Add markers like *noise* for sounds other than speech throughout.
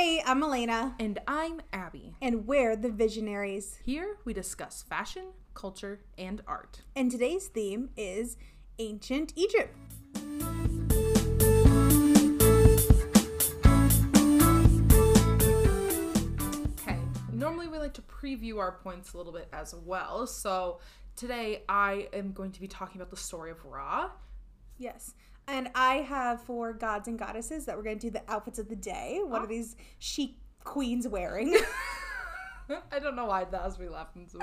Hey, I'm Malena, And I'm Abby. and we're the Visionaries. Here we discuss fashion, culture, and art. And today's theme is ancient Egypt. Okay, normally we like to preview our points a little bit as well. So today I am going to be talking about the story of Ra. Yes. And I have four gods and goddesses that we're going to do the outfits of the day. What are these chic queens wearing? *laughs* I don't know why that has me laughing. So.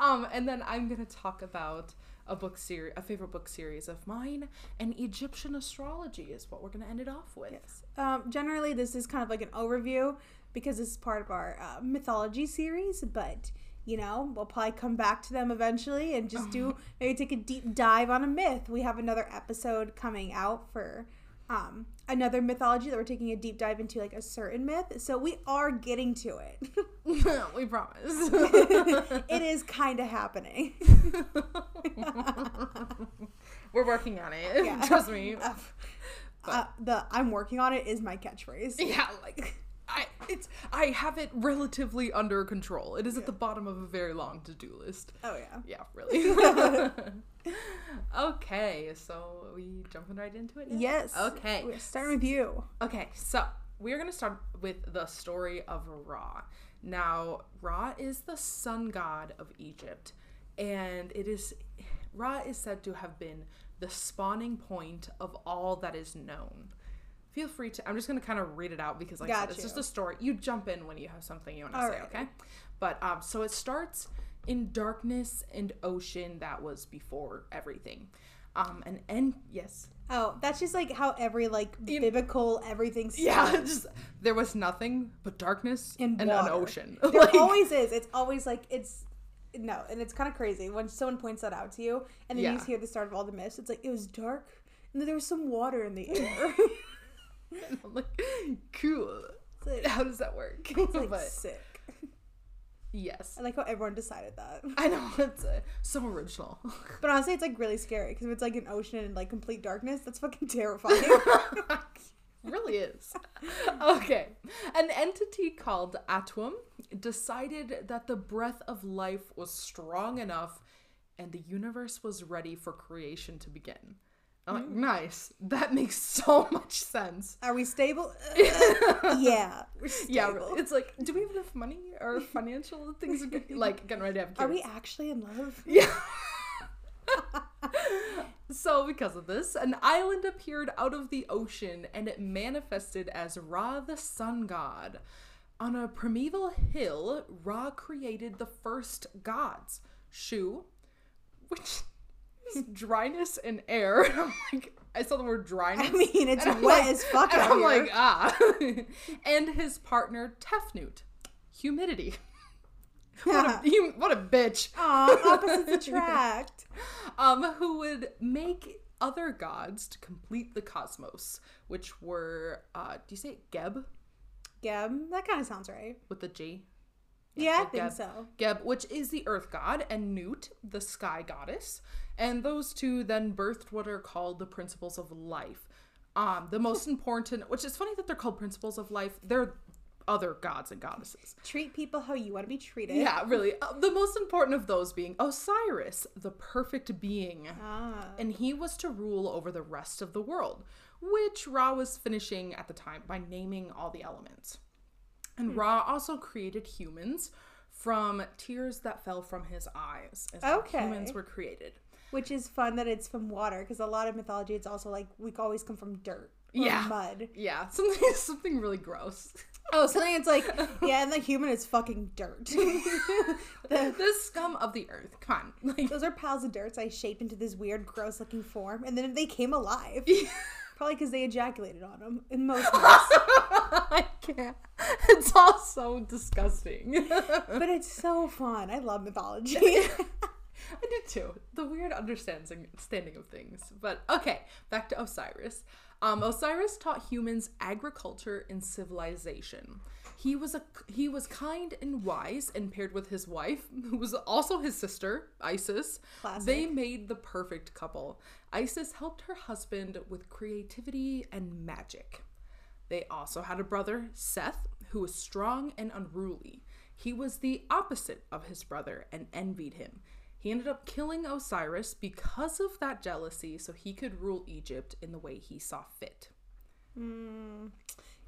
Um, and then I'm gonna talk about a book series, a favorite book series of mine, and Egyptian astrology is what we're gonna end it off with. yes. Um, generally, this is kind of like an overview because this is part of our uh, mythology series, but you know, we'll probably come back to them eventually and just do *laughs* maybe take a deep dive on a myth. We have another episode coming out for um, another mythology that we're taking a deep dive into, like a certain myth. So we are getting to it. *laughs* we promise. *laughs* it is kind of happening. we're working on it. Yeah. Trust me. Uh, the "I'm working on it is my catchphrase. Yeah, like I it's I have it relatively under control. It is at the bottom of a very long to-do list. Oh yeah. Yeah, really. *laughs* okay, so we jumping right into it now? Yes. Okay. We're starting with you. Okay, so we're gonna start with the story of Ra. Now, Ra is the sun god of Egypt, and it is Ra is said to have been the spawning point of all that is known. Feel free to. I'm just gonna kind of read it out because, like, Got it's you. just a story. You jump in when you have something you want to say, right. okay? But um, so it starts in darkness and ocean that was before everything. Um, and and yes, Oh, that's just like how every like biblical everything *laughs* starts. Yeah, just there was nothing but darkness And and, an ocean. *laughs* There *laughs* Like, always is. It's always like it's no, and it's kind of crazy when someone points that out to you, and then you Yeah. just hear the start of all the myths. It's like it was dark, and then there was some water in the air. *laughs* I'm like, cool. like, How does that work? *laughs* it's, like but sick. yes, I like how everyone decided that. *laughs* I know it's uh, so original. But honestly, it's like really scary because if it's like an ocean and like complete darkness, that's fucking terrifying. really is. Okay. An entity called Atum decided that the breath of life was strong enough and the universe was ready for creation to begin. I'm like, nice. That makes *laughs* so much sense. Are we stable? *laughs* Uh, yeah, we're Yeah, stable. it's like, do we have enough money or *laughs* financial things? Are? Like, getting ready to have kids. Are we actually in love? Yeah. so, because of this, an island appeared out of the ocean and it manifested as Ra the sun god. On a primeval hill, Ra created the first gods Shu, which dryness and air. *laughs* I'm like, I saw the word dryness. I mean, it's wet like- as fuck And out I'm here. like, ah. *laughs* and his partner, Tefnut, humidity. *laughs* What a, what a bitch. Aw, opposites attract. um, who would make other gods to complete the cosmos, which were, uh, do you say it Geb Geb, that kind of sounds right. with the G? Yeah, I like think Geb. so. Geb, which is the earth god, and Nut, the sky goddess. And those two then birthed what are called the principles of life. Um, the most *laughs* important, which is funny that they're called principles of life, they're other gods and goddesses. Treat people how you want to be treated. Yeah, really. Uh, the most important of those being Osiris, the perfect being. Ah. and he was to rule over the rest of the world, which Ra was finishing at the time by naming all the elements. And Ra also created humans from tears that fell from his eyes. Okay. humans were created. Which is fun that it's from water because a lot of mythology it's also like we always come from dirt or Yeah. mud. Yeah, *laughs* something something really gross. Oh, something it's like *laughs* yeah, and the human is fucking dirt. *laughs* the, the scum of the earth. Come on, like those are piles of dirt I shaped into this weird, gross looking form, and then they came alive. Probably because they ejaculated on them in most myths. I can't. It's all so disgusting. but it's so fun. I love mythology. *laughs* I do too. The weird understanding standing of things. But okay, back to Osiris. Um, Osiris taught humans agriculture and civilization. He was a he was kind and wise, and paired with his wife, who was also his sister, Isis, Classic. they made the perfect couple. Isis helped her husband with creativity and magic. They also had a brother, Seth, who was strong and unruly. He was the opposite of his brother and envied him. He ended up killing Osiris because of that jealousy so he could rule Egypt in the way he saw fit. Hmm.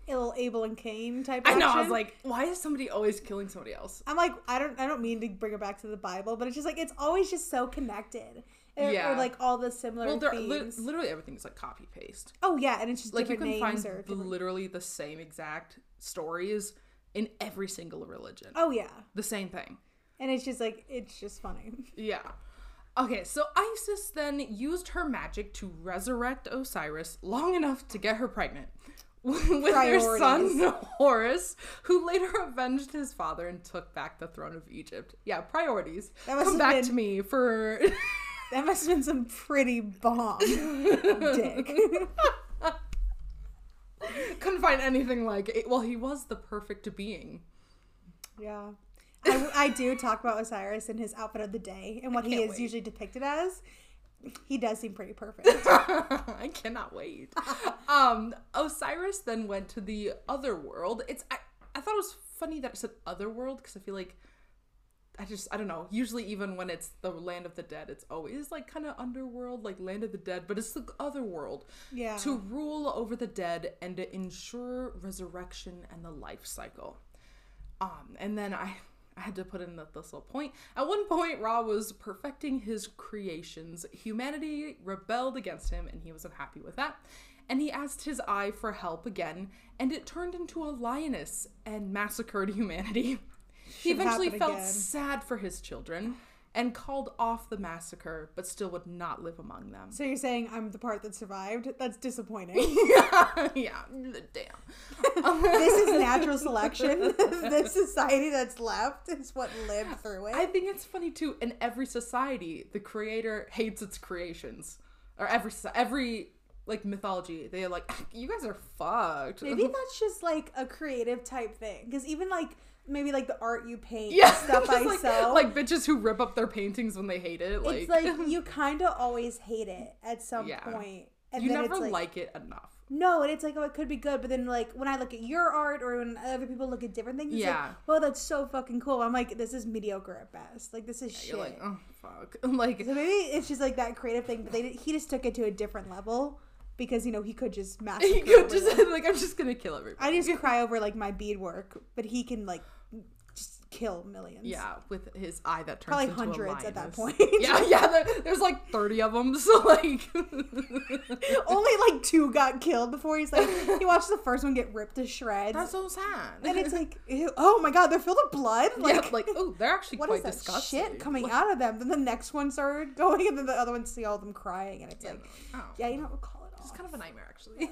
A little Abel and Cain type. I know, I was like, why is somebody always killing somebody else? I'm like, I don't, I don't mean to bring it back to the Bible, but it's just like it's always just so connected. Or, Yeah. or like all the similar Well, they're li- literally everything is like copy paste. oh yeah, and it's just Like you can names find different. literally the same exact stories in every single religion. oh yeah, The same thing. And it's just like it's just funny. *laughs* Yeah. Okay, so Isis then used her magic to resurrect Osiris long enough to get her pregnant *laughs* with their son Horus, who later *laughs* avenged his father and took back the throne of Egypt. Yeah, priorities. That must Come have back been- to me for That must have been some pretty bomb dick. couldn't find anything like it. Well, he was the perfect being. yeah. I, I do talk about Osiris and his outfit of the day and what he is wait. usually depicted as. He does seem pretty perfect. *laughs* I cannot wait. *laughs* um, Osiris then went to the other world. It's I, I thought it was funny that it said other world because I feel like I just I don't know. Usually even when it's the land of the dead, it's always like kind of underworld, like land of the dead, but it's the other world Yeah. to rule over the dead and to ensure resurrection and the life cycle. Um, and then I I had to put in that this little point. At one point, Ra was perfecting his creations. Humanity rebelled against him, and he was unhappy with that. And he asked his eye for help again, and it turned into a lioness and massacred humanity. *laughs* he eventually felt again. sad for his children and called off the massacre, but still would not live among them. So you're saying I'm the part that survived? That's disappointing. *laughs* yeah, yeah, damn. *laughs* this is natural *laughs* selection. this society that's left is what lived through it. I think it's funny too. In every society, the creator hates its creations, or every every like mythology, they're like, ah, you guys are fucked. Maybe that's just like a creative type thing. Because even like maybe like the art you paint, yeah, *laughs* stuff I like, sew, like bitches who rip up their paintings when they hate it. Like, it's like you kind of always hate it at some Yeah. point, and you then never it's like, like it enough. no, and it's like oh it could be good, but then like when I look at your art or when other people look at different things, Yeah. like well that's so fucking cool. I'm like this is mediocre at best. Like this is shit. You're like, oh fuck, *laughs* like So maybe it's just like that creative thing, but they he just took it to a different level because you know he could just *laughs* massacre. you could just like I'm just gonna kill everybody. I just cry over like my bead work, but he can like kill millions. Yeah, with his eye that turns Probably into hundreds at that point. *laughs* yeah, yeah. There, there's like thirty of them, so like. *laughs* Only like two got killed before he's like he watched the first one get ripped to shreds. That's so sad. and it's *laughs* like, ew, oh my god, they're filled with blood. Like, yeah, like oh, they're actually what quite is that disgusting. shit coming out of them? Then the next one started going, and then the other one see all of them crying, and it's Yeah, like, oh. yeah, you know, what, call it off. It's kind of a nightmare, actually.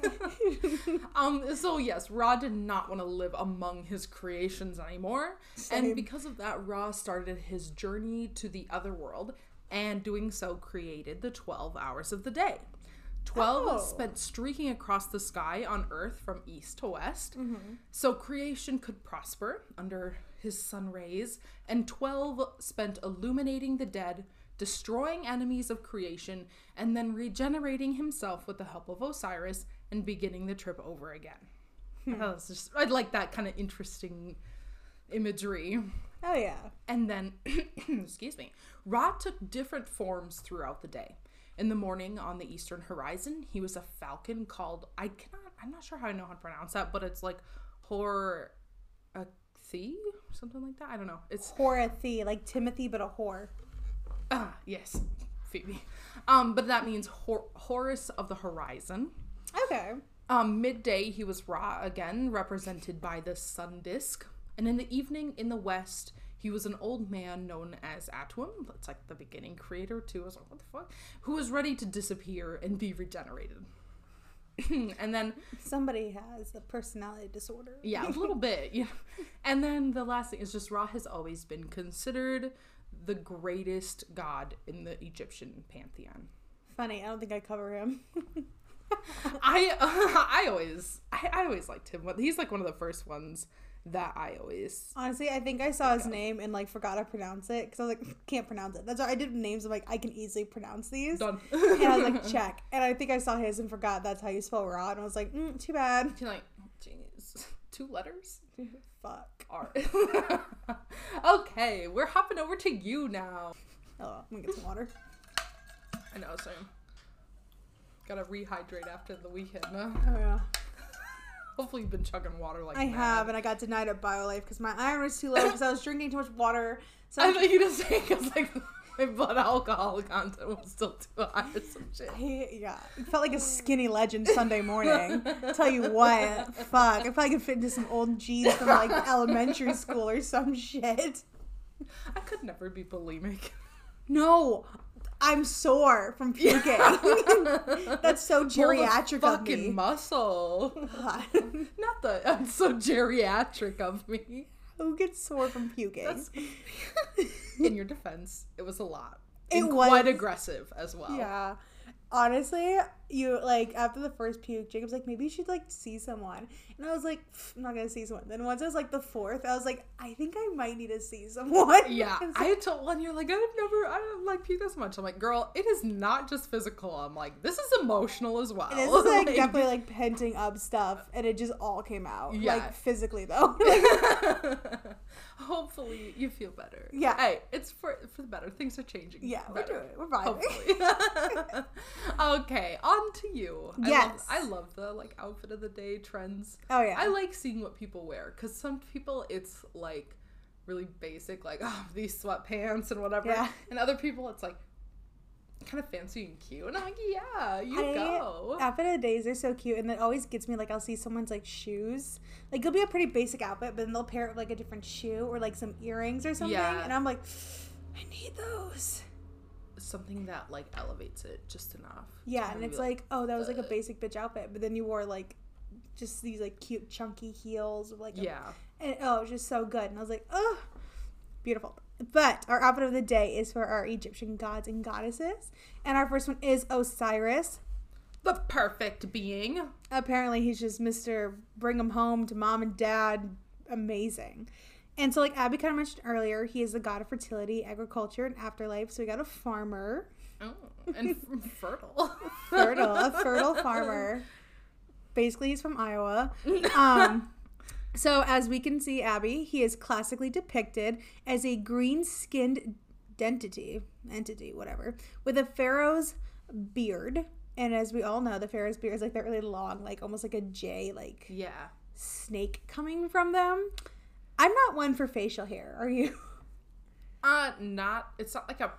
*laughs* um. So yes, Ra did not want to live among his creations anymore, Same. and because of that, Ra started his journey to the other world, and doing so created the twelve hours of the day. Twelve Oh. spent streaking across the sky on Earth from east to west, Mm-hmm. so creation could prosper under his sun rays, and twelve spent illuminating the dead. Destroying enemies of creation and then regenerating himself with the help of Osiris and beginning the trip over again. I thought it was just I like that kind of interesting imagery. Oh yeah. And then, *clears throat* excuse me, Ra took different forms throughout the day. In the morning on the eastern horizon, he was a falcon called I cannot I'm not sure how I know how to pronounce that, but it's like Hor a something like that. I don't know. It's Horathy, like Timothy, but a whore. Ah yes, Phoebe. Um, but that means Hor- Horus of the horizon. Okay. Um, midday, he was Ra again, represented by the sun disk. And in the evening, in the west, he was an old man known as Atum. That's like the beginning creator, too. I was like, what the fuck? Who was ready to disappear and be regenerated. *clears throat* and then, Somebody has a personality disorder. yeah, a little *laughs* bit. Yeah. And then the last thing is just Ra has always been considered the greatest god in the Egyptian pantheon. Funny, I don't think I cover him. *laughs* I *laughs* I always I, I always liked him. He's like one of the first ones that I always Honestly, I think I saw his name and like forgot to pronounce it because I was like, *laughs* can't pronounce it. That's why I did names. I'm like, I can easily pronounce these. done. And I was like, check. And I think I saw his and forgot that's how you spell Rod. And I was like, mm, too bad. You're like, jeez, two letters. Fuck. Alright. *laughs* okay, we're hopping over to you now. Oh, I'm gonna get some water. I know, same. Gotta rehydrate after the weekend. Huh? Oh yeah. *laughs* Hopefully, you've been chugging water like I mad. have, and I got denied at BioLife because my iron was too low because I was drinking too much water. So I I, thought you just say because like my blood alcohol content was still too high or some shit. I- yeah, it felt like a skinny legend Sunday morning. *laughs* Tell you what, fuck, I probably could fit into some old jeans from like elementary school or some shit. I could never be bulimic. No, I'm sore from puking. *laughs* That's so geriatric Well, the of fucking me. muscle. God. *laughs* Not the. I'm so geriatric of me. *laughs* Who gets sore from puking? That's *laughs* in your defense. It was a lot. It And quite aggressive as well. Yeah. Honestly, you like after the first puke, Jacob's like, maybe you should like see someone. And I was like, I'm not gonna see someone. Then once it was like the fourth, I was like, I think I might need to see someone. *laughs* Yeah, so- I told one you're like I've never I don't like puke this much. I'm like, girl, it is not just physical. I'm like, this is emotional as well. this is *laughs* like definitely like penting up stuff, and it just all came out. Yeah. Like physically though. *laughs* Hopefully you feel better. Yeah. Hey, it's for for the better. Things are changing. yeah, we're doing it. We're vibing. Okay, on to you. I Yes. Love, I love the like outfit of the day trends. Oh yeah. I like seeing what people wear because some people it's like really basic, like oh these sweatpants and whatever, Yeah. and other people it's like kind of fancy and cute, and I'm like, yeah, you I- go. Outfit of the days are so cute, and it always gets me like I'll see someone's like shoes. Like it'll be a pretty basic outfit, but then they'll pair it with like a different shoe or like some earrings or something, Yeah. and I'm like, I need those. Something that like elevates it just enough. Yeah, and it's like, oh, that was like a basic bitch outfit, but then you wore like just these like cute chunky heels like a- yeah, and oh, it was just so good, and I was like, oh, beautiful. But our outfit of the day is for our Egyptian gods and goddesses, and our first one is Osiris. the perfect being. apparently he's just Mr. Bring him home to mom and dad. Amazing. And so, like Abby kind of mentioned earlier, he is the god of fertility, agriculture, and afterlife. So we got a farmer, Oh, and *laughs* fertile. fertile, a fertile *laughs* farmer. Basically, he's from Iowa. *laughs* Um, so as we can see, Abby, he is classically depicted as a green-skinned entity, entity, whatever, with a pharaoh's beard. And as we all know, the pharaoh's beard is like that really long, like almost like a J, like yeah. snake coming from them. I'm not one for facial hair. Are you? Uh, not. It's not like a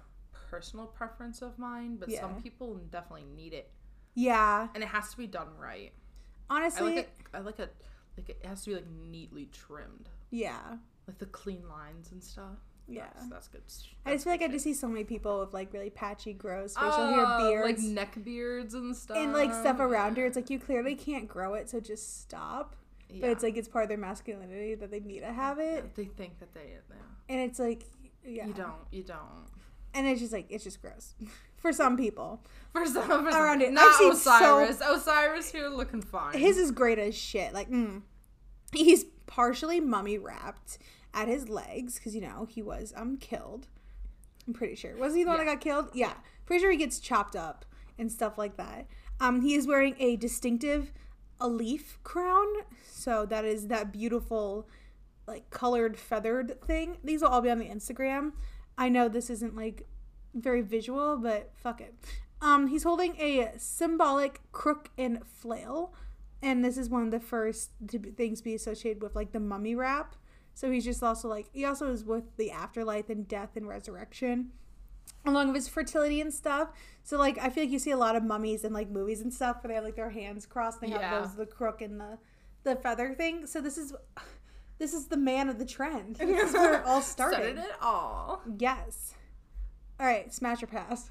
personal preference of mine, but Yeah. some people definitely need it, Yeah. and it has to be done right. I Honestly, like it. I like a Like it has to be like neatly trimmed, yeah. like the clean lines and stuff. Yeah. that's, that's good. I just feel like I just see so many people with like really patchy, gross facial shit. hair Uh, beards. like neck beards and stuff, and like stuff around her. It's like you clearly can't grow it, so just stop. But it's like it's part of their masculinity that they need to have it. they think that they. Yeah. And it's like, yeah. You don't. You don't. And it's just like, it's just gross. *laughs* For some people. For some, for some Around it. Not seen so- Osiris. Osiris here looking fine. His is great as shit. Like, mm. he's partially mummy wrapped at his legs because you know he was um killed. I'm pretty sure. Was he the one that got killed? Yeah, pretty sure he gets chopped up and stuff like that. Um, he is wearing a distinctive Atef crown, so that is that beautiful, like colored feathered thing. These will all be on the Instagram. I know this isn't like very visual, but fuck it. Um, he's holding a symbolic crook and flail, and this is one of the first to be, things to be associated with like the mummy wrap. So he's just also like he also is with the afterlife and death and resurrection, along with his fertility and stuff. So like I feel like you see a lot of mummies in like movies and stuff where they have like their hands crossed. And they Yeah. have those the crook and the the feather thing. So this is this is the man of the trend. This is where it all *laughs* started. Started it all. Yes. All right, smash or pass.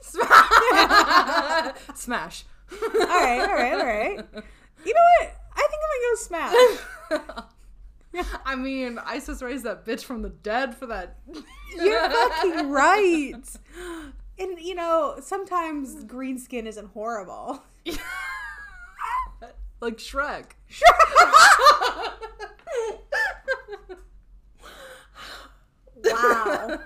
Smash. *laughs* Smash. all right, all right, all right. You know what? I think I'm gonna go smash. *laughs* *laughs* I mean, Isis raised that bitch from the dead for that. *laughs* You're fucking *laughs* right. And you know, sometimes green skin isn't horrible. like Shrek. Wow.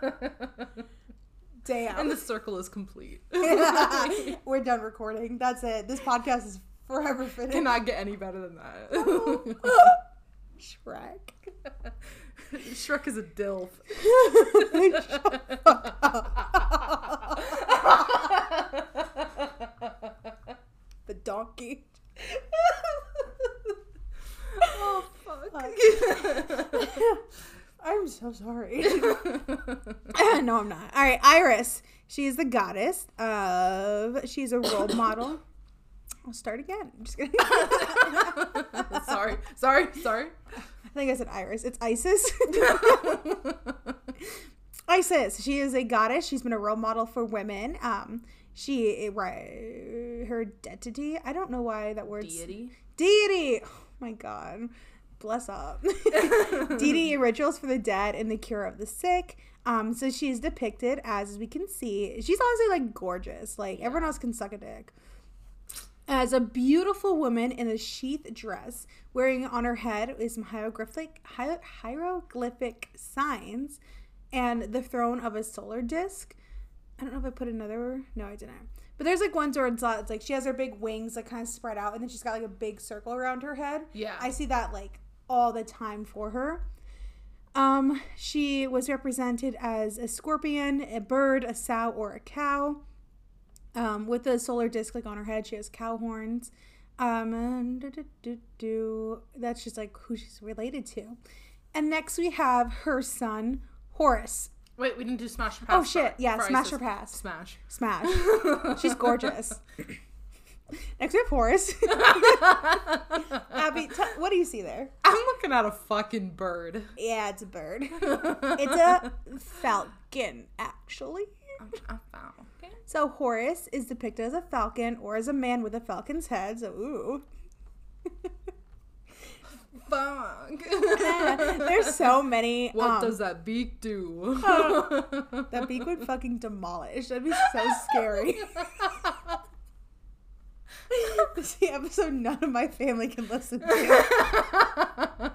Damn. and the circle is complete. We're done recording. That's it. This podcast is forever finished. Cannot get any better than that. Shrek. *laughs* Shrek is a dilf. *laughs* the donkey. *laughs* oh fuck. I'm so sorry. no, I'm not. All right, Iris. She is the goddess of. She's a role model. I'll start again. I'm just kidding. *laughs* sorry, sorry, sorry. I think I said Iris. It's Isis. *laughs* Isis. She is a goddess. She's been a role model for women. Um, she right her deity. I don't know why that word Deity. Deity. Oh my god. Bless up. *laughs* deity rituals for the dead and the cure of the sick. Um, so she's depicted as, as we can see, she's honestly like gorgeous. Like everyone else can suck a dick. As a beautiful woman in a sheath dress, wearing on her head is some hieroglyphic hi- hieroglyphic signs, and the throne of a solar disc. I don't know if I put another. No, I didn't. But there's like one it's, uh, it's like she has her big wings like kind of spread out, and then she's got like a big circle around her head. Yeah. I see that like all the time for her. Um, she was represented as a scorpion, a bird, a sow, or a cow. Um, with a solar disc like on her head, she has cow horns. Um, and do, do, do, do. that's just like who she's related to. And next we have her son Horus. Wait, we didn't do smash or pass. Oh shit! Yeah, smash or pass. Smash. Smash. *laughs* She's gorgeous. *laughs* Next we have Horus. *laughs* Abby, t- what do you see there? I'm looking at a fucking bird. Yeah, it's a bird. It's a falcon, actually. Found. Okay. So Horus is depicted as a falcon or as a man with a falcon's head. So ooh. *laughs* Fuck. *laughs* There's so many. What um, does that beak do? *laughs* that beak would fucking demolish? That'd be so scary. *laughs* this is the episode none of my family can listen to. *laughs*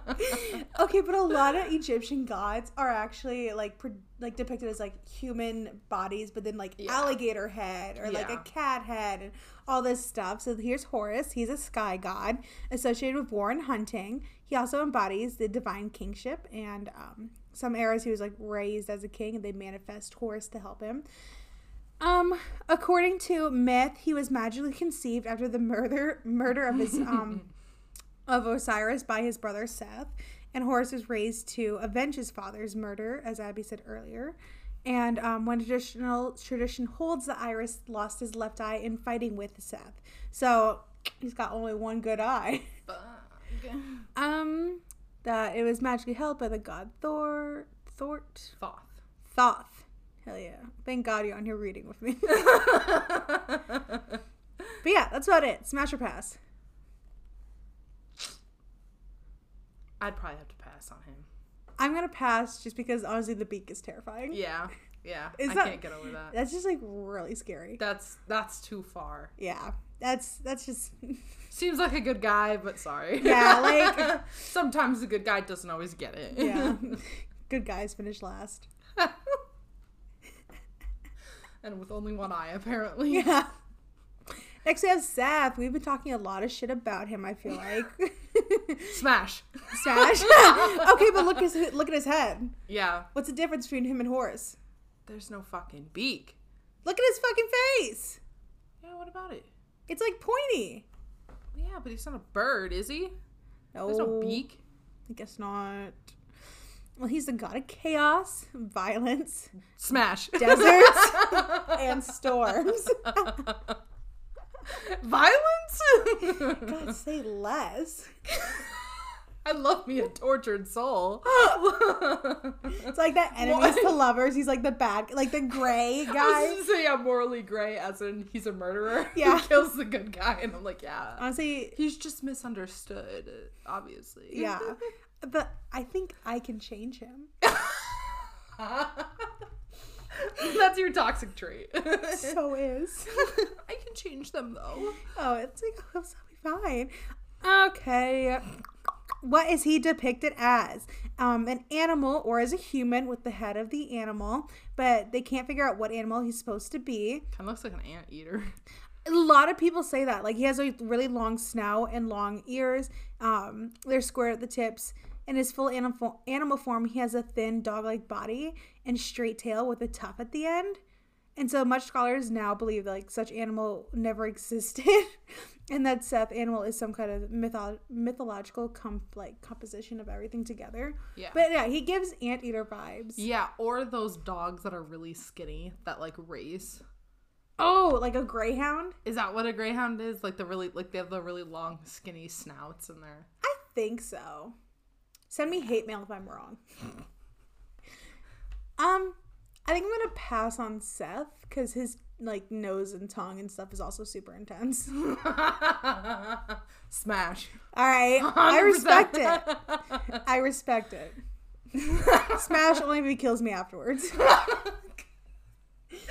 okay, but a lot of Egyptian gods are actually like pro- like depicted as like human bodies, but then like Yeah. alligator head or like a cat head and all this stuff. So here's Horus. He's a sky god associated with war and hunting. He also embodies the divine kingship, and um, some eras he was like raised as a king, and they manifest Horus to help him. Um, according to myth, he was magically conceived after the murder murder of his um *laughs* of Osiris by his brother Seth, and Horus was raised to avenge his father's murder, as Abby said earlier. And um, one traditional tradition holds that Iris lost his left eye in fighting with Seth, so he's got only one good eye. Um, that it was magically held by the god Thor, Thort, Thoth. Thoth. Hell yeah! Thank God you're on here reading with me. *laughs* but yeah, that's about it. Smash or pass. I'd probably have to pass on him. I'm gonna pass just because honestly the beak is terrifying. Yeah. Yeah. *laughs* Is I that- can't get over that. That's just like really scary. That's that's too far. Yeah, that's that's just *laughs* Seems like a good guy, but sorry. Yeah, like- sometimes the good guy doesn't always get it. yeah. Good guys finish last. And with only one eye, apparently. Yeah. *laughs* Next we have Seth. We've been talking a lot of shit about him. I feel like. *laughs* Smash. Smash. *laughs* okay, but look his look at his head. Yeah. What's the difference between him and Horus? There's no fucking beak. Look at his fucking face. Yeah, what about it? It's like pointy. Yeah, but he's not a bird, is he? No, There's no beak. I guess not. Well, he's the god of chaos, violence, Smash. *laughs* deserts, and *laughs* storms. Violence? *laughs* God, say less. I love me a tortured soul. *gasps* It's like that enemies to lovers. He's like the bad, like the gray I guy. just saying I'm morally gray as in he's a murderer Yeah. who kills the good guy and I'm like, yeah. Honestly, He's just misunderstood, obviously. yeah. But I think I can change him. *laughs* That's your toxic trait. So is. *laughs* I can change them though. Oh, it's like oh, so be fine. Okay. What is he depicted as? Um, an animal or as a human with the head of the animal, but they can't figure out what animal he's supposed to be. Kind of looks like an anteater. A lot of people say that. Like he has a really long snout and long ears. Um, they're square at the tips. In his full animal animal form, he has a thin dog-like body and straight tail with a tuft at the end. And so much scholars now believe that, like such animal never *laughs* existed, and that Seth animal is some kind of mytho- mythological com- like composition of everything together. Yeah. But yeah, he gives anteater vibes. Yeah, or those dogs that are really skinny that like race. Oh, like a greyhound? Is that what a greyhound is? Like the really like they have the really long skinny snouts in there. I think so. Send me hate mail if I'm wrong. um, I think I'm gonna pass on Seth because his like nose and tongue and stuff is also super intense. *laughs* Smash. All right, I respect it. I respect it. *laughs* Smash only if he kills me afterwards. *laughs*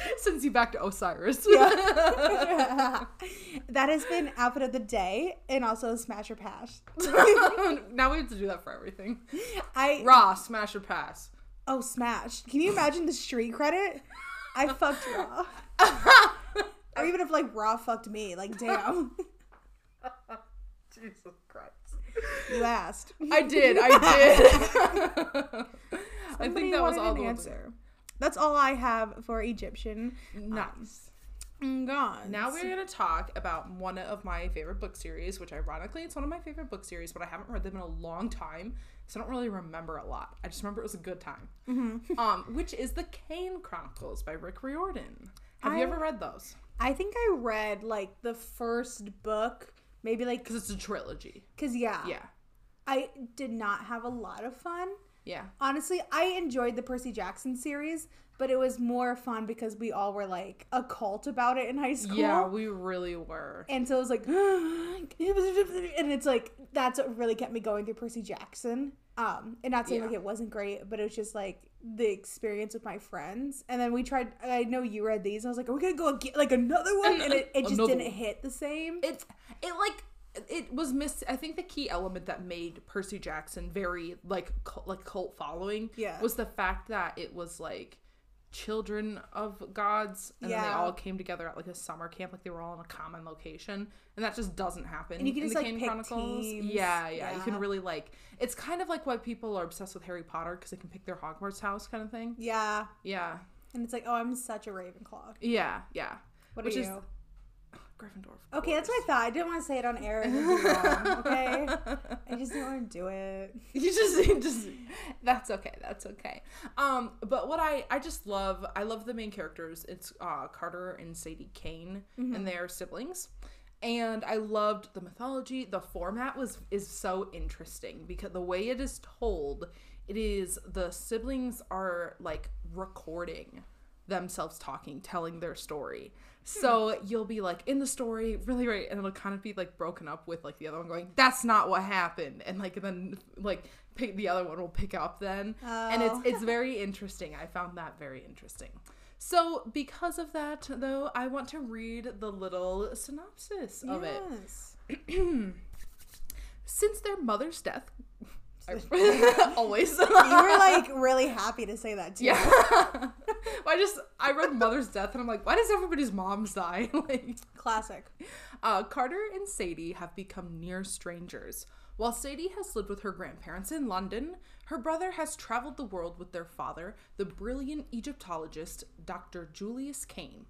*laughs* Sends you back to Osiris. Yeah. *laughs* *laughs* that has been outfit of the day and also smash or pass. now we have to do that for everything. I Ra, smash or pass. oh smash. Can you imagine the street credit? I fucked raw. or even if like raw fucked me, like damn, Jesus Christ. you asked. I did. I did. I think that was all the answer. That's all I have for Egyptian. Nice. God. Now we're going to talk about one of my favorite book series, which ironically it's one of my favorite book series, but I haven't read them in a long time, so I don't really remember a lot. I just remember it was a good time. Um, which is the Kane Chronicles by Rick Riordan. Have you ever read those? I think I read like the first book, maybe like Because it's a trilogy. because yeah, Yeah. I did not have a lot of fun. Yeah. Honestly, I enjoyed the Percy Jackson series, but it was more fun because we all were like a cult about it in high school. Yeah, we really were. And so it was like, *gasps* and it's like that's what really kept me going through Percy Jackson. Um, and not saying Yeah. like it wasn't great, but it was just like the experience with my friends. And then we tried. I know you read these. I was like, are we gonna go get like another one? And it, it just Another didn't hit the same. It's it like it was miss I think the key element that made Percy Jackson very like cult, like cult following Yeah. was the fact that it was like children of gods and then they all came together at like a summer camp like they were all in a common location and that just doesn't happen And you can in just, the like, Kane pick Chronicles teams. yeah, yeah you can really like it's kind of like why people are obsessed with Harry Potter because they can pick their Hogwarts house kind of thing yeah. yeah And it's like, oh, I'm such a Ravenclaw. yeah yeah What Which is- you? Gryffindor Okay, that's what I thought. I didn't want to say it on air and it'd be wrong. Okay, I just didn't want to do it. *laughs* you just you just that's okay that's okay. Um but what i i just love i love the main characters. It's uh carter and sadie kane and their siblings. And i loved the mythology. The format was is so interesting because the way it is told it is the siblings are like recording themselves talking telling their story so you'll be like in the story really right and it'll kind of be like broken up with like the other one going that's not what happened and like then like pick the other one will pick up then and it's Oh. it's *laughs* very interesting i found that very interesting so because of that though i want to read the little synopsis of it yes. *clears throat* since their mother's death *laughs* *laughs* always You were like *laughs* really happy to say that too. yeah i just i read mother's death and i'm like why does everybody's moms die like Classic. Uh, Carter and Sadie have become near strangers. While Sadie has lived with her grandparents in London, her brother has traveled the world with their father, the brilliant Egyptologist Dr. Julius Kane.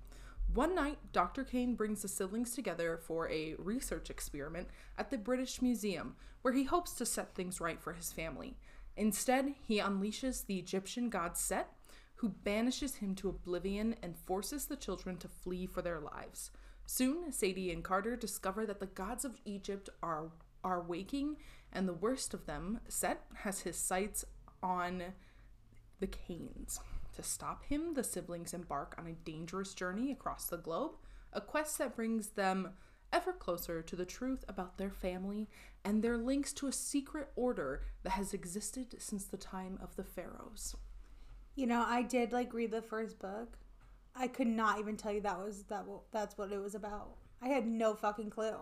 One night, Dr. Kane brings the siblings together for a research experiment at the British Museum, where he hopes to set things right for his family. Instead, he unleashes the Egyptian god Set, who banishes him to oblivion and forces the children to flee for their lives. Soon, Sadie and Carter discover that the gods of Egypt are are waking, and the worst of them, Set, has his sights on the Kanes. To stop him, the siblings embark on a dangerous journey across the globe, a quest that brings them ever closer to the truth about their family and their links to a secret order that has existed since the time of the pharaohs. You know, I did like read the first book. I could not even tell you that was that. That's what it was about. I had no fucking clue.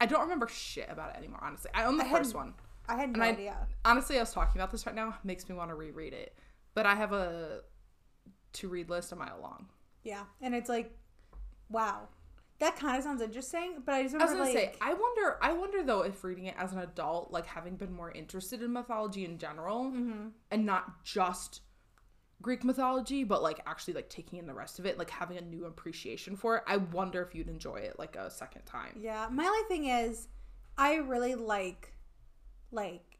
I don't remember shit about it anymore, honestly. I own the I had- first one. I had no I- idea. Honestly, I was talking about this right now, makes me want to reread it. But I have a to read list a mile long. Yeah, and it's like, wow, that kind of sounds interesting, but I just I was gonna like say, I wonder, I wonder though if reading it as an adult, like having been more interested in mythology in general, Mm-hmm. and not just Greek mythology, but like actually like taking in the rest of it, like having a new appreciation for it. I wonder if you'd enjoy it like a second time. Yeah, my only thing is, I really like, like,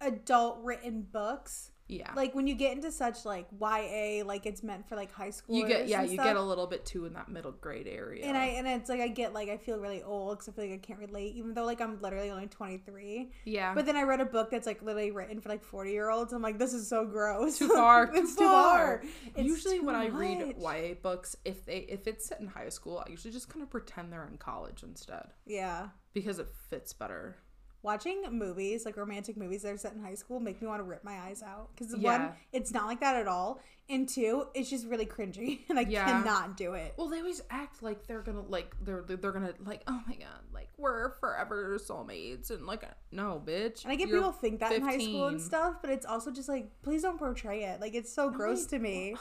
adult written books. Yeah, Like when you get into such like YA, like it's meant for like high school. you get yeah, you get a little bit too in that middle grade area. and I and it's like I get like I feel really old because I feel like I can't relate, even though like I'm literally only 23. yeah, But then I read a book that's like literally written for like 40 year olds. I'm like, this is so gross. too *laughs* far. it's too far. It's usually too when I read. YA books, if they if it's set in high school, I usually just kind of pretend they're in college instead yeah. because it fits better. Watching movies, like romantic movies that are set in high school, make me want to rip my eyes out. Because Yeah. one, it's not like that at all. And two, it's just really cringy. *laughs* And I Yeah. cannot do it. Well, they always act like they're gonna like they're they're gonna like oh my god like we're forever soulmates and like no bitch. And I get people think that in high school and stuff, but it's also just like, please don't portray it. Like, it's so gross I- to me.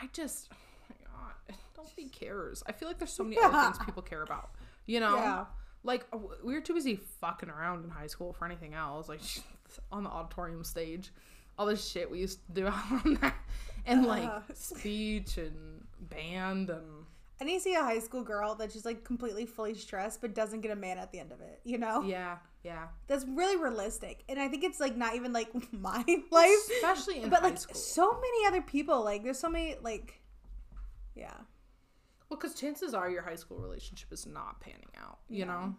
I just oh my god nobody cares. I feel like there's so many other things *laughs* people care about. You know. Yeah. Like we were too busy fucking around in high school for anything else. Like *laughs* on the auditorium stage, all this shit we used to do *laughs* on that, and like Uh. *laughs* speech and band and I need to see a high school girl that's just like completely fully stressed, but doesn't get a man at the end of it. You know? yeah, yeah. That's really realistic. And I think it's like not even like my life. Especially in but like school. so many other people. Like, there's so many, like, yeah. Well, because chances are your high school relationship is not panning out. You know,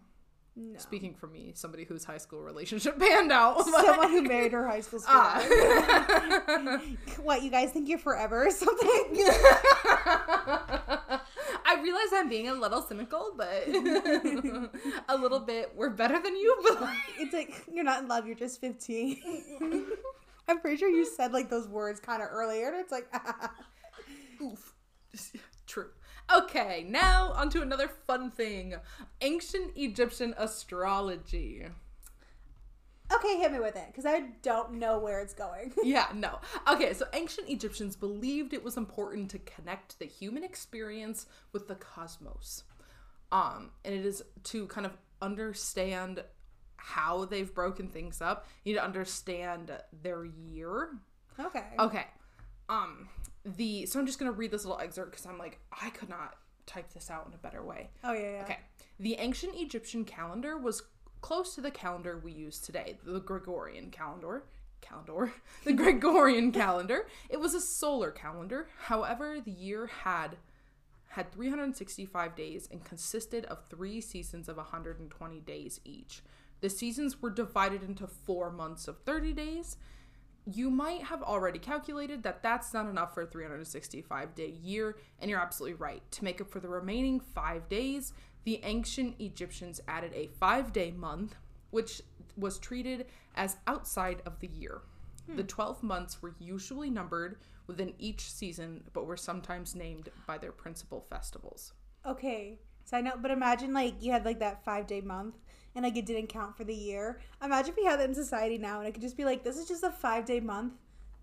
No. speaking for me, somebody whose high school relationship *laughs* panned out. but- *laughs* Someone who married her high school sweetheart. Ah. *laughs* what, you guys think you're forever or something? I realize I'm being a little cynical, but a little bit. We're better than you, but like, it's like, you're not in love, you're just 15. I'm pretty sure you said like those words kind of earlier, and it's like, oof. Okay, now onto another fun thing: ancient Egyptian astrology. okay, hit me with it, because I don't know where it's going. *laughs* yeah, no. Okay, so ancient Egyptians believed it was important to connect the human experience with the cosmos. Um, and it is to kind of understand how they've broken things up. You need to understand their year. Okay. Okay. Um, the so I'm just gonna read this little excerpt because I'm like I could not type this out in a better way. Oh, yeah, yeah. Okay. The ancient Egyptian calendar was close to the calendar we use today, the Gregorian calendar. Calendar. *laughs* The Gregorian *laughs* calendar. It was a solar calendar. However, the year had had 365 days and consisted of three seasons of 120 days each. The seasons were divided into four months of 30 days. You might have already calculated that that's not enough for a 365 day year, and you're absolutely right. To make up for the remaining five days, the ancient Egyptians added a five day month, which was treated as outside of the year. Hmm. The 12 months were usually numbered within each season, but were sometimes named by their principal festivals. Okay. So I know, but imagine like you had like that five day month and like it didn't count for the year. Imagine if we had that in society now and it could just be like, this is just a five day month.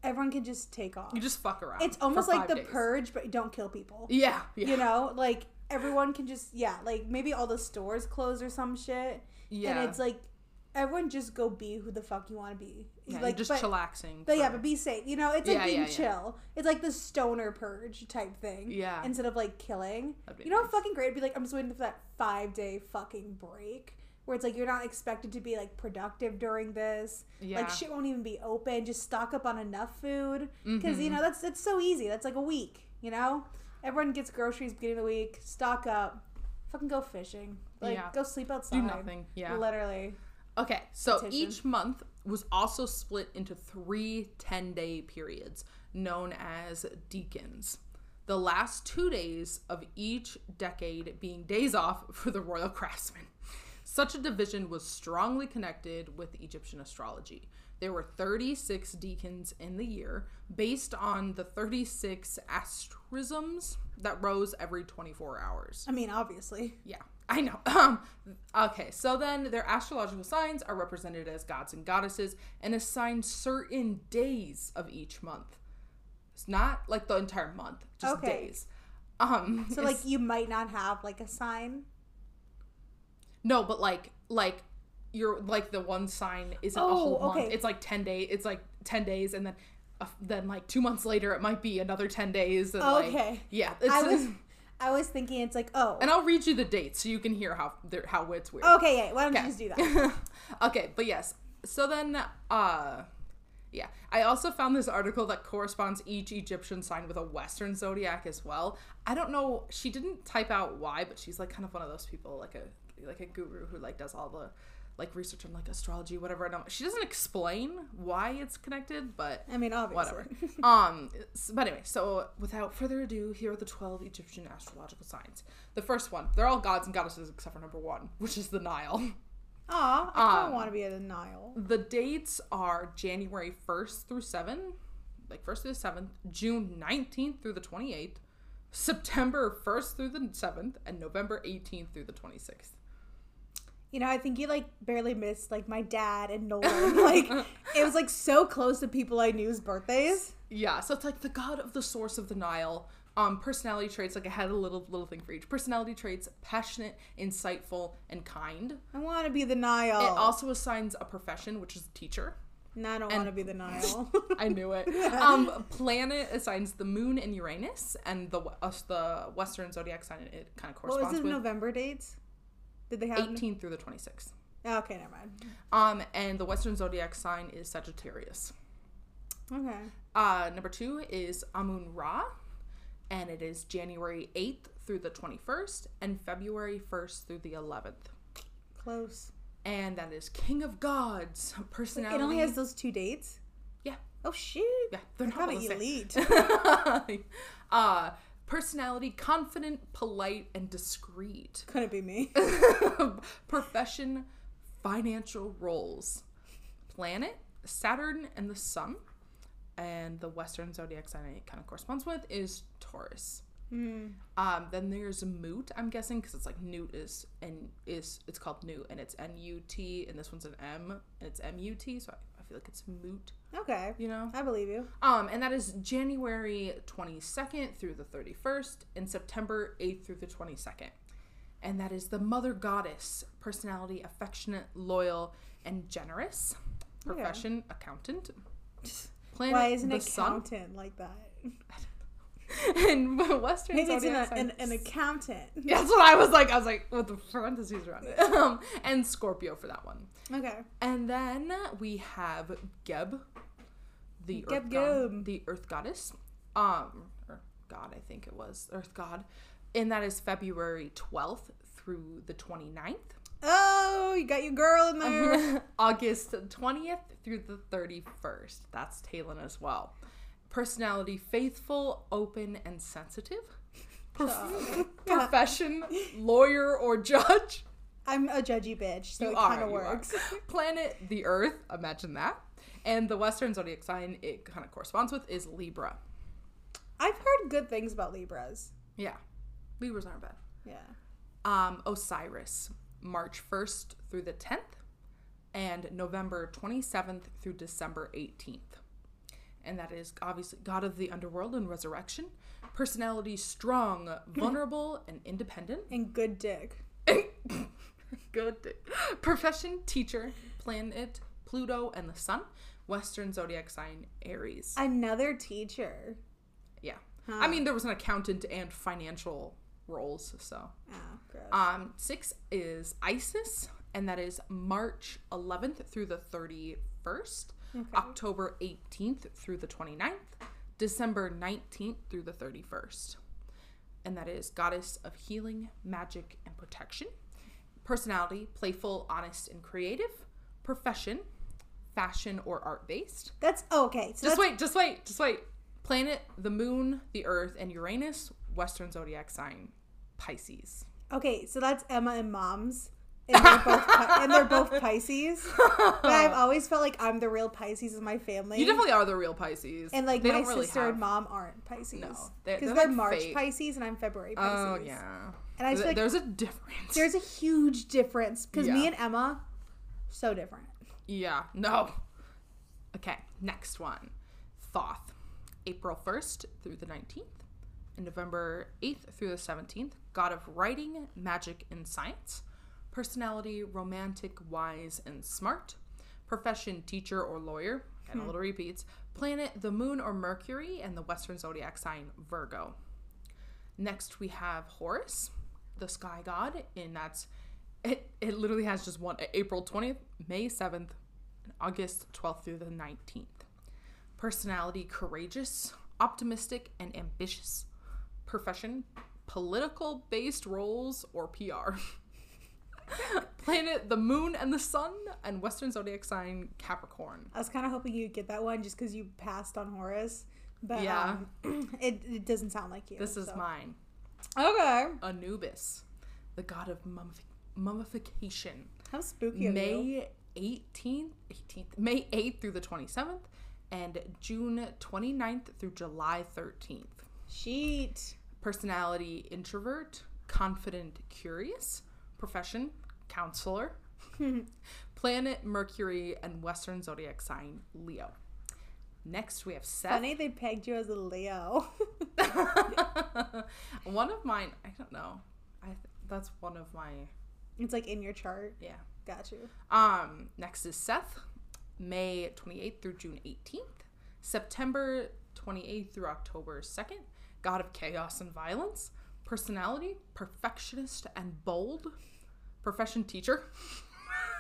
Everyone can just take off. You just fuck around. It's almost like the days. purge, but don't kill people. Yeah, yeah. You know, like everyone can just yeah, like maybe all the stores close or some shit. Yeah. And it's like everyone just go be who the fuck you want to be. yeah, like just but, chillaxing. But yeah, but be safe. You know, it's like Yeah, being yeah, chill. It's like the stoner purge type thing. Yeah. Instead of like killing. You know, how nice. fucking great. It'd be like I'm just waiting for that five day fucking break where it's like you're not expected to be like productive during this. Yeah. Like shit won't even be open. Just stock up on enough food because Mm-hmm. you know that's that's so easy. That's like a week. You know, everyone gets groceries beginning of the week. Stock up. Fucking go fishing. Like Yeah. go sleep outside. do nothing. Yeah. Literally. Okay, so Petition. each month was also split into three 10 day periods known as decans. The last two days of each decade being days off for the royal *laughs* craftsmen. Such a division was strongly connected with Egyptian astrology. There were 36 decans in the year based on the 36 asterisms that rose every 24 hours. I mean, obviously. Yeah, I know. Um, okay, so then their astrological signs are represented as gods and goddesses and assigned certain days of each month. It's not like the entire month, just Okay. days. Um So like you might not have like a sign. No, but like like you're like the one sign isn't a Oh, whole month. okay. It's like 10 days. It's like 10 days and then uh, then like 2 months later it might be another 10 days and like Okay. yeah, it's I was *laughs* I was thinking it's like oh and I'll read you the dates so you can hear how how it's weird. okay yeah why don't Okay. you just do that? *laughs* okay, but yes. So then uh yeah, I also found this article that corresponds each Egyptian sign with a Western zodiac as well. I don't know. She didn't type out why, but she's like kind of one of those people, like a like a guru who like does all the like research on like astrology, whatever. Don't. She doesn't explain why it's connected, but I mean obviously. whatever. um, but anyway, so without further ado, here are the twelve Egyptian astrological signs. The first one, they're all gods and goddesses except for number one, which is the Nile. *laughs* Aw, I Um, want to be at a Nile. The dates are January 1st through 7th, like 1st through the 7th, June 19th through the 28th, September 1st through the 7th, and November 18th through the 26th. You know, I think you like barely missed like my dad and *laughs* Nolan. like it was like so close to people I knew's birthdays. Yeah, so it's like the god of the source of the Nile. Um, personality traits, like I had a little little thing for each. Personality traits: passionate, insightful, and kind. I want to be the Nile. It also assigns a profession, which is teacher. no, I don't want to be the Nile. *laughs* I knew it. *laughs* Um, planet assigns the moon and Uranus, and the us the Western zodiac sign it kind of corresponds. what was the with November dates? Did they have? 18th through the 26th. Oh, okay, never mind. Um, and the Western zodiac sign is Sagittarius. Okay. Uh, number two is Amun Ra, and it is January 8th through the 21st and February 1st through the 11th. Close. And that is King of Gods. *laughs* Personality. It only has those two dates. Yeah. Oh shoot. Yeah, they're not the elite. *laughs* uh, personality confident, polite, and discreet. Couldn't be me. *laughs* Profession, financial roles. Planet, Saturn, and the Sun. And the Western zodiac sign it kind of corresponds with is Taurus. Hmm. Um, then there's Moot, I'm guessing, because it's like Newt is and is it's called Newt and it's N U T and this one's an M and it's M U T, so I, I feel like it's Moot, Okay. you know. I believe you. Um, and that is January 22nd through the 31st and September 8th through the 22nd. And that is the mother goddess, personality affectionate, loyal, and generous. Profession accountant. *laughs* Planet Why isn't the an sun. accountant like that? *laughs* and *laughs* Western Maybe it's an, an, an accountant. Yeah, *laughs* that's what I was like. I was like, with the parentheses around it. Um, and Scorpio for that one. Okay. And then we have Geb, the Geb earth god, Geb. the earth goddess, um, or god, I think it was earth god, and that is February twelfth through the 29th. Oh, you got your girl in there. *laughs* August 20th through the 31st. That's Talon as well. Personality faithful, open, and sensitive. Prof- *laughs* profession lawyer or judge. I'm a judgy bitch, so You it kind of works. *laughs* Planet the Earth. Imagine that. And the Western zodiac sign it kind of corresponds with is Libra. I've heard good things about Libras. Yeah, Libras aren't bad. Yeah. Um, Osiris, March 1st through the 10th, and November 27th through December 18th. And that is obviously God of the underworld and resurrection. Personality strong, *laughs* vulnerable, and independent. And good dick. *laughs* Good. Dick. Profession teacher, planet Pluto and the sun. Western zodiac sign Aries. Another teacher. yeah. I mean, there was an accountant and financial roles, so. Oh. Um, six is Isis, and that is March 11th through the 31st, October 18th through the 29th, December 19th through the 31st. And that is Goddess of Healing, Magic, and Protection. Personality, playful, honest, and creative. Profession, fashion or art based. that's oh, okay. So Just wait, just wait, just wait. Planet, the moon, the earth, and Uranus, Western zodiac sign, Pisces. okay. So that's Emma and Mom's, and they're both *laughs* and they're both Pisces. But I've *laughs* always felt like I'm the real Pisces in my family. You definitely are the real Pisces. and like They my don't really sister have- and mom aren't Pisces. No, because they're- they're, they're like March fate. Pisces and I'm February oh, Pisces. Oh yeah. And I just Th- feel like there's a difference. there's a huge difference because me Yeah. and Emma, so different. Yeah. No. Okay. Next one. Thoth. April 1st through the 19th. and November 8th through the 17th, god of writing, magic, and science. Personality, romantic, wise, and smart. Profession, teacher or lawyer. And a hmm. little repeats. Planet, the moon or Mercury, and the Western zodiac sign, Virgo. Next, we have Horus, the sky god, and that's it. It literally has just one April 20th, May 7th, and August 12th through the 19th. Personality courageous, optimistic, and ambitious. Profession political based roles or PR. *laughs* Planet the moon and the sun, and Western zodiac sign Capricorn. I was kind of hoping you'd get that one just because you passed on Horus, But Yeah. um, *clears throat* it, it doesn't sound like you. This is so. mine. Okay. Anubis, the god of mummifi- mummification. How spooky. May 18th, 18th, May 8th through the 27th, and June 29th through July 13th. Sheet. Personality introvert, confident, curious. Profession counselor. *laughs* Planet Mercury and Western zodiac sign Leo. Next we have Seth. Funny they pegged you as a Leo. *laughs* one of mine, I don't know. I th- that's one of my it's like in your chart. yeah. Got you. Um, next is Seth, May 28th through June 18th, September 28th through October 2nd, God of Chaos and Violence, Personality, Perfectionist and Bold, Profession Teacher. *laughs*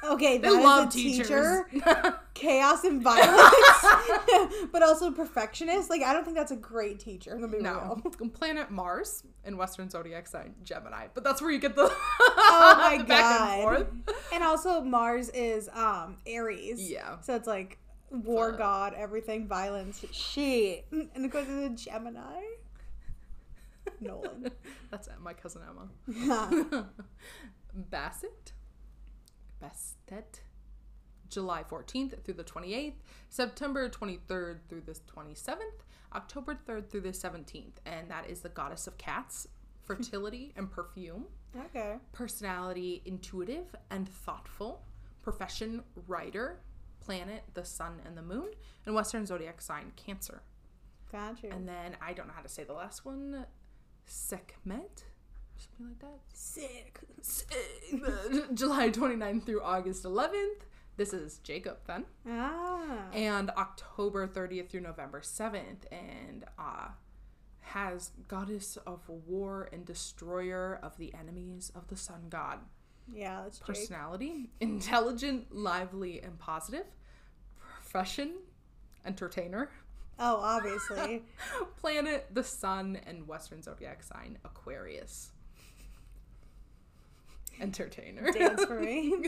Okay, They love teachers. teacher. *laughs* Chaos and violence, *laughs* but also perfectionist. Like I don't think that's a great teacher. Gonna be no, real. Planet Mars in Western zodiac sign Gemini, but that's where you get the Oh my the back and God. forth. And also Mars is um Aries. Yeah. So it's like war Fun. god, everything, violence, shit. And it goes to the Gemini. *laughs* Nolan. *laughs* That's my cousin Emma. *laughs* Bassett, Bastet, July 14th through the 28th, September 23rd through the 27th, October 3rd through the 17th, and that is the goddess of cats, fertility and perfume, okay. personality intuitive and thoughtful, profession writer, planet the sun and the moon, and Western zodiac sign Cancer. Got you. And then I don't know how to say the last one, Sekhmet, something like that. Sick. *laughs* July 29th through August 11th. This is Jacob then. Ah. And October 30th through November 7th. And uh, has goddess of war and destroyer of the enemies of the sun god. Yeah, that's Jake. Personality *laughs* intelligent, lively, and positive. Profession entertainer. Oh, obviously. *laughs* Planet the sun and Western zodiac sign Aquarius. Entertainer. Dance for me. *laughs* *laughs*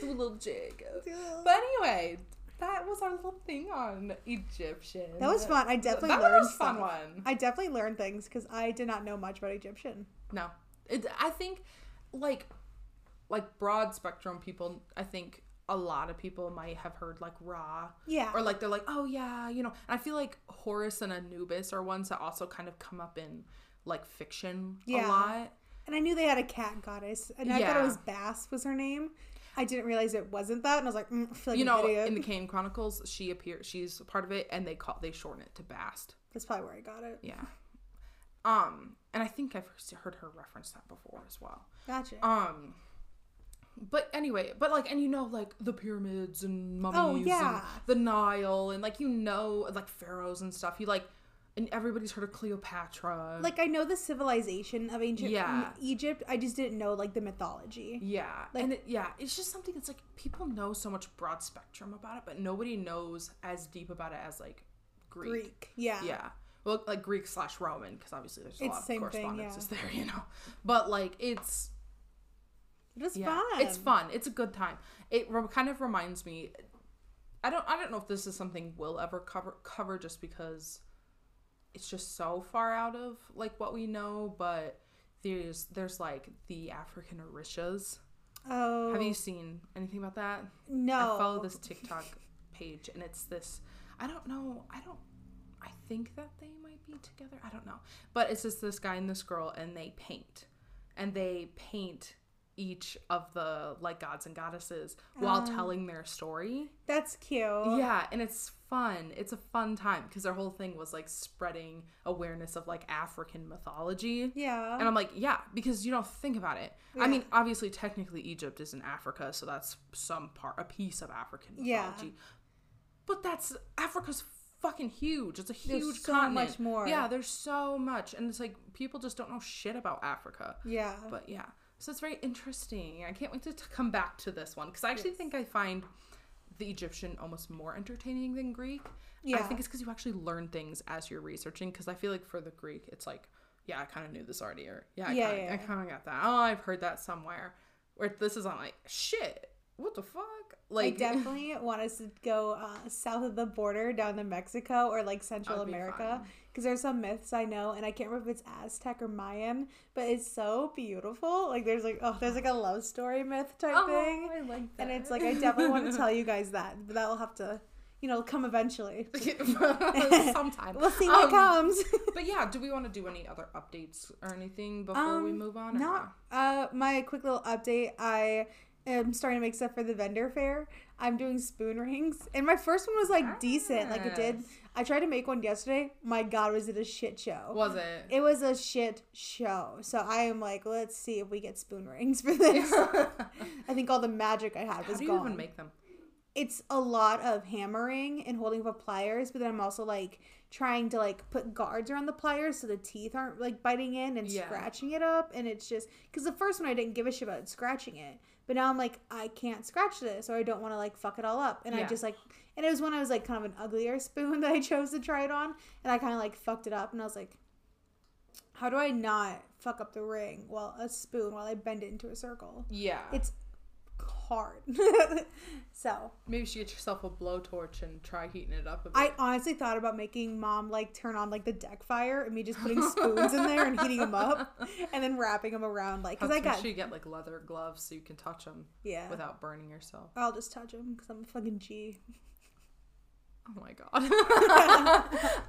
Do a little Jacob. But anyway, that was our little thing on Egyptian. That was fun. I definitely that learned was a fun stuff. one. I definitely learned things because I did not know much about Egyptian. No, it, I think like like broad spectrum people. I think a lot of people might have heard like Ra. Yeah. Or like they're like, oh yeah, you know. And I feel like Horus and Anubis are ones that also kind of come up in like fiction Yeah. a lot. And I knew they had a cat goddess, and I thought it was Bass was her name. I didn't realize it wasn't that, and I was like, mm, I feel like you know, in the Kane Chronicles, she appears. She's part of it, and they call they shorten it to Bast. That's probably where I got it. Yeah. Um, and I think I've heard her reference that before as well. Gotcha. Um, but anyway, but like, and you know, like the pyramids and mummies, Oh, yeah. and the Nile, and like you know, like pharaohs and stuff. You like, and everybody's heard of Cleopatra. like I know the civilization of ancient Yeah. Mm, Egypt. I just didn't know like the mythology. yeah, like- and it, yeah, it's just something that's like people know so much broad spectrum about it, but nobody knows as deep about it as like Greek. Greek. Yeah. Yeah. Well, like Greek slash Roman, because obviously there's a It's lot of same thing, correspondences yeah. there, *laughs* you know. But like, it's It was yeah, fun. it's fun. It's a good time. It re- kind of reminds me. I don't. I don't know if this is something we'll ever cover cover just because it's just so far out of like what we know. But there's there's like the African Orishas. Oh. Have you seen anything about that? No. I follow this TikTok page and it's this I don't know, I don't I think that they might be together. I don't know. But it's just this guy and this girl and they paint. And they paint each of the like gods and goddesses while Oh. telling their story. That's cute. Yeah, and it's fun. It's a fun time because their whole thing was like spreading awareness of like African mythology. Yeah. And I'm like, yeah, because you don't think about it. I mean, obviously, technically, Egypt is in Africa, so that's some part, a piece of African mythology. Yeah. But that's Africa's fucking huge. It's a There's huge so continent. much more. Yeah, there's so much, and it's like people just don't know shit about Africa. yeah. But yeah, so it's very interesting. I can't wait to, to come back to this one because I actually Yes. think I find the Egyptian almost more entertaining than Greek. Yeah. I think it's because you actually learn things as you're researching. Because I feel like for the Greek, it's like, yeah, I kind of knew this already, or yeah, I Yeah, kinda, yeah, I kind of got that. Oh, I've heard that somewhere. Where this is on like shit. What the fuck? Like I definitely *laughs* want us to go uh, south of the border down to Mexico or like Central America fun. Because there's some myths I know and I can't remember if it's Aztec or Mayan, but it's so beautiful. Like there's like oh there's like a love story myth type oh, thing, I like that. and it's like I definitely want to *laughs* tell you guys that, but that will have to you know come eventually. *laughs* sometime. *laughs* We'll see what Um, comes. But yeah, do we want to do any other updates or anything before we Um, move on? Not uh my quick little update. I am starting to make stuff for the vendor fair. I'm doing spoon rings, and my first one was like decent, like it did. I tried to make one yesterday. My God, was it a shit show? Was it? It was a shit show. So I am like, let's see if we get spoon rings for this. *laughs* I think all the magic I had How was do you gone. even make them? it's a lot of hammering and holding up pliers, but then I'm also like trying to like put guards around the pliers so the teeth aren't like biting in and Yeah. scratching it up. And it's just because the first one I didn't give a shit about scratching it, but now I'm like I can't scratch this or I don't want to like fuck it all up. And I just like and it was when I was like kind of an uglier *laughs* spoon that I chose to try it on, and I kind of like fucked it up, and I was like. How do I not fuck up the ring while a spoon while I bend it into a circle? Yeah. It's hard. *laughs* so Maybe she get yourself a blowtorch and try heating it up a bit. I honestly thought about making mom like turn on like the deck fire and me just putting spoons in there and heating them up *laughs* and then wrapping them around like because I Make got sure you get like leather gloves so you can touch them yeah. without burning yourself. I'll just touch them because I'm a fucking G. Oh my god. *laughs*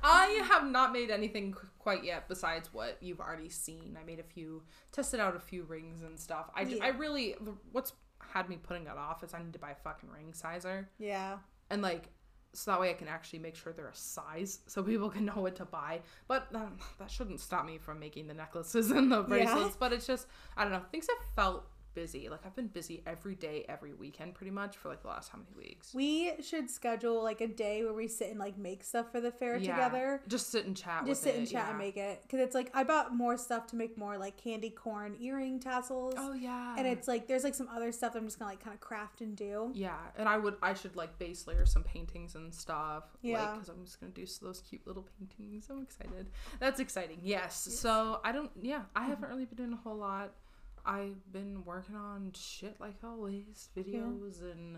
I have not made anything quite yet besides what you've already seen. I made a few, tested out a few rings and stuff. I, j- I Yeah. really, what's had me putting it off is I need to buy a fucking ring sizer. Yeah. And like, so that way I can actually make sure they're a size *laughs* so people can know what to buy. But um, that shouldn't stop me from making the necklaces and the bracelets. But it's just, I don't know, things have felt busy. Like I've been busy every day, every weekend pretty much for like the last how many weeks? We should schedule like a day where we sit and like make stuff for the fair Yeah. together. Just sit and chat Just sit and it, chat and make it because it's like I bought more stuff to make more like candy corn earring tassels. Oh yeah. And it's like there's like some other stuff that I'm just gonna like kind of craft and do. yeah, and I would I should like base layer some paintings and stuff. Yeah. because I'm just gonna do those cute little paintings. I'm excited. That's exciting. Yes. So I don't. Yeah, I haven't really been doing a whole lot. I've been working on shit like always, videos and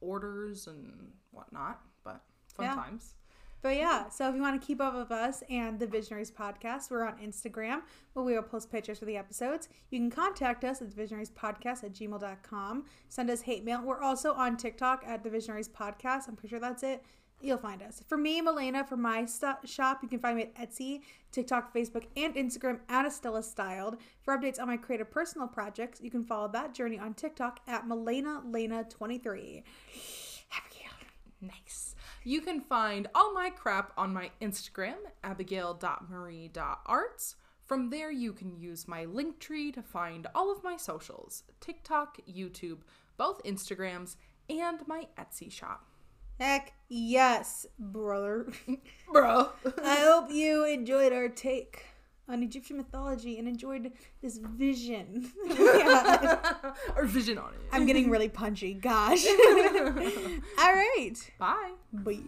orders and whatnot. But fun Yeah. times. But yeah, so if you want to keep up with us and the Visionaries podcast, we're on Instagram where we will post pictures for the episodes. You can contact us at thevisionariespodcast at gmail.com. Send us hate mail. We're also on TikTok at the Visionaries Podcast. I'm pretty sure that's it. You'll find us. For me, Malena, for my st- shop, you can find me at Etsy, TikTok, Facebook, and Instagram at Estella Styled. For updates on my creative personal projects, you can follow that journey on TikTok at Milena Lena23. Abigail. Nice. You can find all my crap on my Instagram, abigail.marie.arts. From there, you can use my link tree to find all of my socials TikTok, YouTube, both Instagrams, and my Etsy shop. Heck yes, brother. *laughs* Bro. I hope you enjoyed our take on Egyptian mythology and enjoyed this vision. *laughs* Or vision on it. I'm getting really punchy. Gosh. *laughs* All right. Bye. Bye.